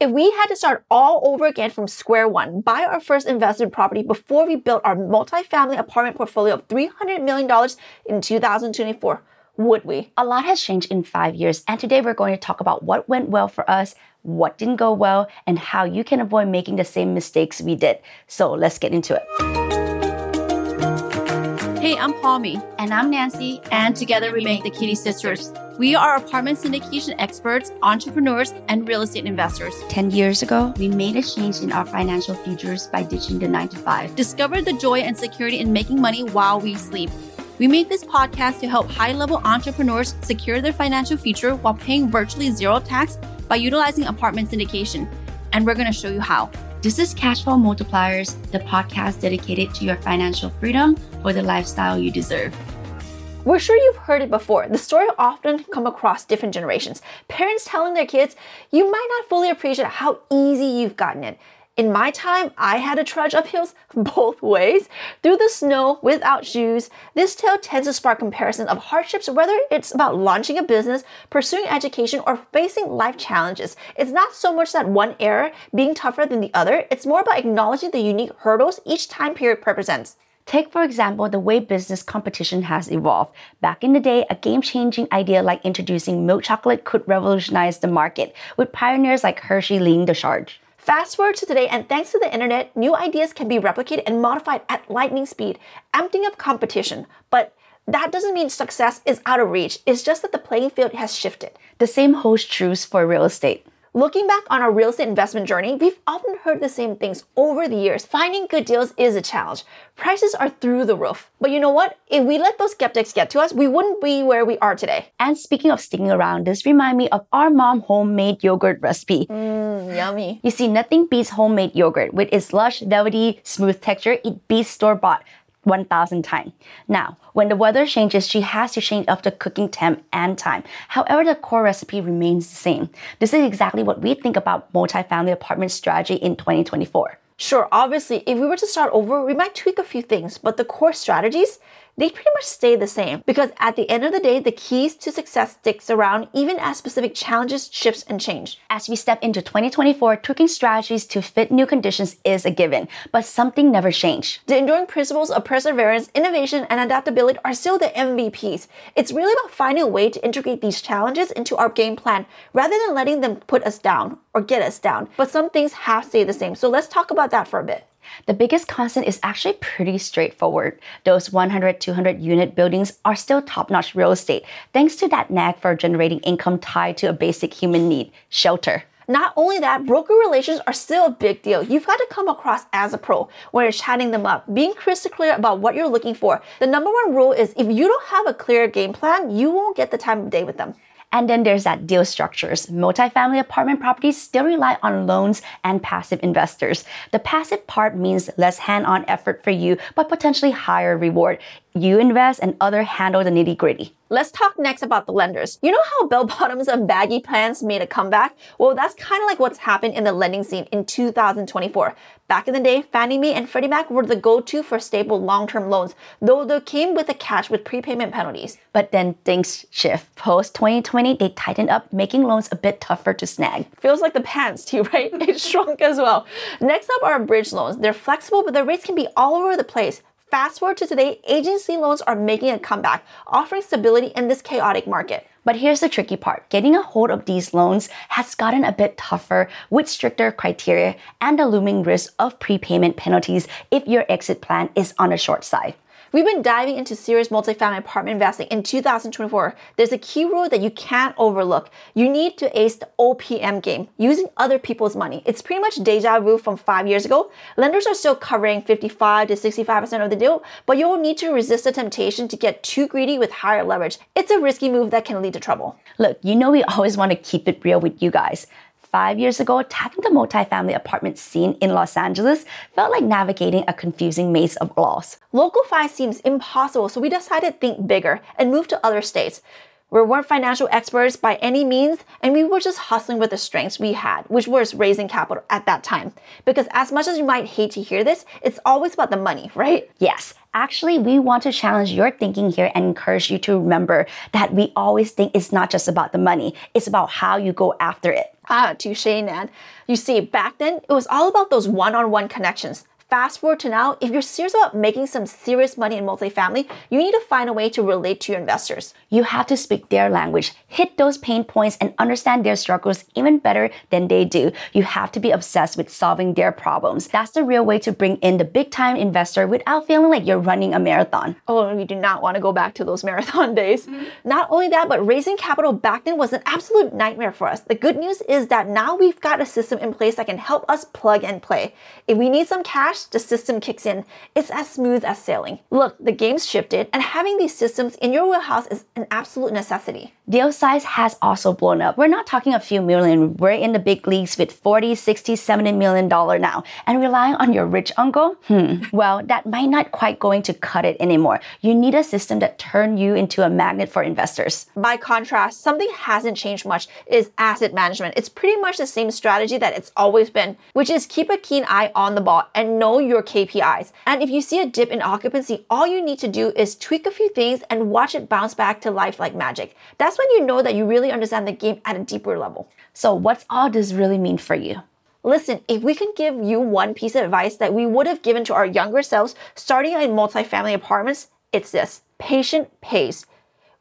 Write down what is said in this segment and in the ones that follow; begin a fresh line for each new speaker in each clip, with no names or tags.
If we had to start all over again from square one, buy our first investment property before we built our multifamily apartment portfolio of $300 million in 2024, would we?
A lot has changed in five years, and today we're going to talk about what went well for us, what didn't go well, and how you can avoid making the same mistakes we did. So let's get into it.
Hey, I'm Palmy.
And I'm Nancy.
And together we make the Kitty Sisters. We are apartment syndication experts, entrepreneurs, and real estate investors.
10 years ago, we made a change in our financial futures by ditching the 9 to 5.
Discovered the joy and security in making money while we sleep. We made this podcast to help high level entrepreneurs secure their financial future while paying virtually zero tax by utilizing apartment syndication. And we're going to show you how.
This is Cashflow Multipliers, the podcast dedicated to your financial freedom for the lifestyle you deserve.
We're sure you've heard it before. The story often come across different generations. Parents telling their kids, you might not fully appreciate how easy you've gotten it. In my time, I had to trudge up hills both ways through the snow without shoes. This tale tends to spark comparison of hardships, whether it's about launching a business, pursuing education, or facing life challenges. It's not so much that one era being tougher than the other, it's more about acknowledging the unique hurdles each time period represents.
Take, for example, the way business competition has evolved. Back in the day, a game changing idea like introducing milk chocolate could revolutionize the market, with pioneers like Hershey leading the charge.
Fast forward to today, and thanks to the internet, new ideas can be replicated and modified at lightning speed, emptying up competition. But that doesn't mean success is out of reach, it's just that the playing field has shifted.
The same holds true for real estate.
Looking back on our real estate investment journey, we've often heard the same things over the years. Finding good deals is a challenge. Prices are through the roof. But you know what? If we let those skeptics get to us, we wouldn't be where we are today.
And speaking of sticking around, this reminds me of our mom homemade yogurt recipe.
Mmm, yummy.
You see, nothing beats homemade yogurt. With its lush, velvety, smooth texture, it beats store-bought 1000 times. Now, when the weather changes, she has to change up the cooking temp and time. However, the core recipe remains the same. This is exactly what we think about multifamily apartment strategy in 2024.
Sure, obviously, if we were to start over, we might tweak a few things, but the core strategies, they pretty much stay the same because at the end of the day, the keys to success sticks around even as specific challenges shifts and change.
As we step into 2024, tweaking strategies to fit new conditions is a given, but something never changed.
The enduring principles of perseverance, innovation, and adaptability are still the MVPs. It's really about finding a way to integrate these challenges into our game plan rather than letting them put us down or get us down. But some things have stayed the same. So let's talk about that for a bit.
The biggest constant is actually pretty straightforward. Those 100, 200 unit buildings are still top notch real estate, thanks to that knack for generating income tied to a basic human need shelter.
Not only that, broker relations are still a big deal. You've got to come across as a pro when you're chatting them up, being crystal clear about what you're looking for. The number one rule is if you don't have a clear game plan, you won't get the time of day with them.
And then there's that deal structures. Multifamily apartment properties still rely on loans and passive investors. The passive part means less hand on effort for you, but potentially higher reward. You invest and other handle the nitty gritty.
Let's talk next about the lenders. You know how bell bottoms and baggy pants made a comeback? Well, that's kind of like what's happened in the lending scene in 2024. Back in the day, Fannie Mae and Freddie Mac were the go-to for stable long-term loans, though they came with a catch with prepayment penalties.
But then things shift. Post 2020, they tightened up, making loans a bit tougher to snag.
Feels like the pants too, right? It shrunk as well. Next up are bridge loans. They're flexible, but the rates can be all over the place. Fast forward to today, agency loans are making a comeback, offering stability in this chaotic market.
But here's the tricky part getting a hold of these loans has gotten a bit tougher with stricter criteria and the looming risk of prepayment penalties if your exit plan is on the short side.
We've been diving into serious multifamily apartment investing in 2024. There's a key rule that you can't overlook. You need to ace the OPM game, using other people's money. It's pretty much deja vu from five years ago. Lenders are still covering 55 to 65% of the deal, but you'll need to resist the temptation to get too greedy with higher leverage. It's a risky move that can lead to trouble.
Look, you know we always want to keep it real with you guys. Five years ago, tapping the multifamily apartment scene in Los Angeles felt like navigating a confusing maze of laws.
Local 5 seems impossible, so we decided to think bigger and move to other states. We weren't financial experts by any means, and we were just hustling with the strengths we had, which was raising capital at that time. Because as much as you might hate to hear this, it's always about the money, right?
Yes, actually, we want to challenge your thinking here and encourage you to remember that we always think it's not just about the money, it's about how you go after it.
Ah, touche, Nan. You see, back then, it was all about those one on one connections. Fast forward to now, if you're serious about making some serious money in multifamily, you need to find a way to relate to your investors.
You have to speak their language, hit those pain points, and understand their struggles even better than they do. You have to be obsessed with solving their problems. That's the real way to bring in the big time investor without feeling like you're running a marathon.
Oh, we do not want to go back to those marathon days. Mm-hmm. Not only that, but raising capital back then was an absolute nightmare for us. The good news is that now we've got a system in place that can help us plug and play. If we need some cash, the system kicks in. It's as smooth as sailing. Look, the game's shifted, and having these systems in your wheelhouse is an absolute necessity.
Deal size has also blown up. We're not talking a few million. We're in the big leagues with 40, 60, 70 million dollar now. And relying on your rich uncle? Hmm. Well, that might not quite going to cut it anymore. You need a system that turn you into a magnet for investors.
By contrast, something hasn't changed much is asset management. It's pretty much the same strategy that it's always been, which is keep a keen eye on the ball and know your KPIs. And if you see a dip in occupancy, all you need to do is tweak a few things and watch it bounce back to life like magic. That's when you know that you really understand the game at a deeper level.
So, what's all this really mean for you?
Listen, if we can give you one piece of advice that we would have given to our younger selves starting in multifamily apartments, it's this patient pays.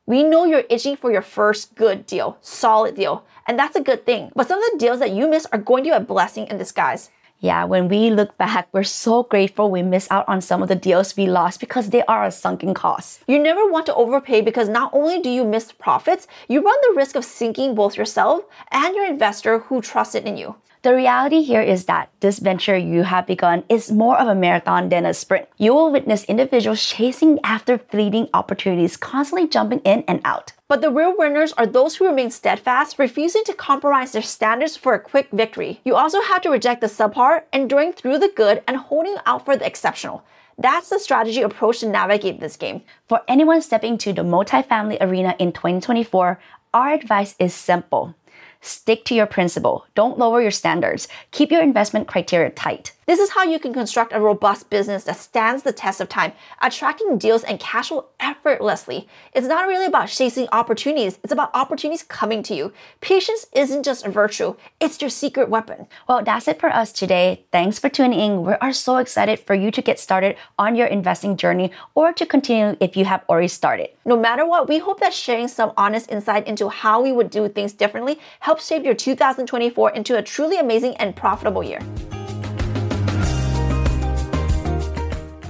We know you're itching for your first good deal, solid deal, and that's a good thing. But some of the deals that you miss are going to be a blessing in disguise.
Yeah, when we look back, we're so grateful we missed out on some of the deals we lost because they are a sunken cost.
You never want to overpay because not only do you miss profits, you run the risk of sinking both yourself and your investor who trusted in you.
The reality here is that this venture you have begun is more of a marathon than a sprint. You will witness individuals chasing after fleeting opportunities, constantly jumping in and out.
But the real winners are those who remain steadfast, refusing to compromise their standards for a quick victory. You also have to reject the subpar, enduring through the good, and holding out for the exceptional. That's the strategy approach to navigate this game.
For anyone stepping to the multifamily arena in 2024, our advice is simple. Stick to your principle. Don't lower your standards. Keep your investment criteria tight.
This is how you can construct a robust business that stands the test of time, attracting deals and cash flow effortlessly. It's not really about chasing opportunities, it's about opportunities coming to you. Patience isn't just a virtue, it's your secret weapon.
Well, that's it for us today. Thanks for tuning in. We are so excited for you to get started on your investing journey or to continue if you have already started.
No matter what, we hope that sharing some honest insight into how we would do things differently helps shape your 2024 into a truly amazing and profitable year.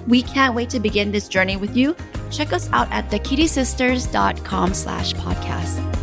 We can't wait to begin this journey with you. Check us out at thekittysisters.com slash podcast.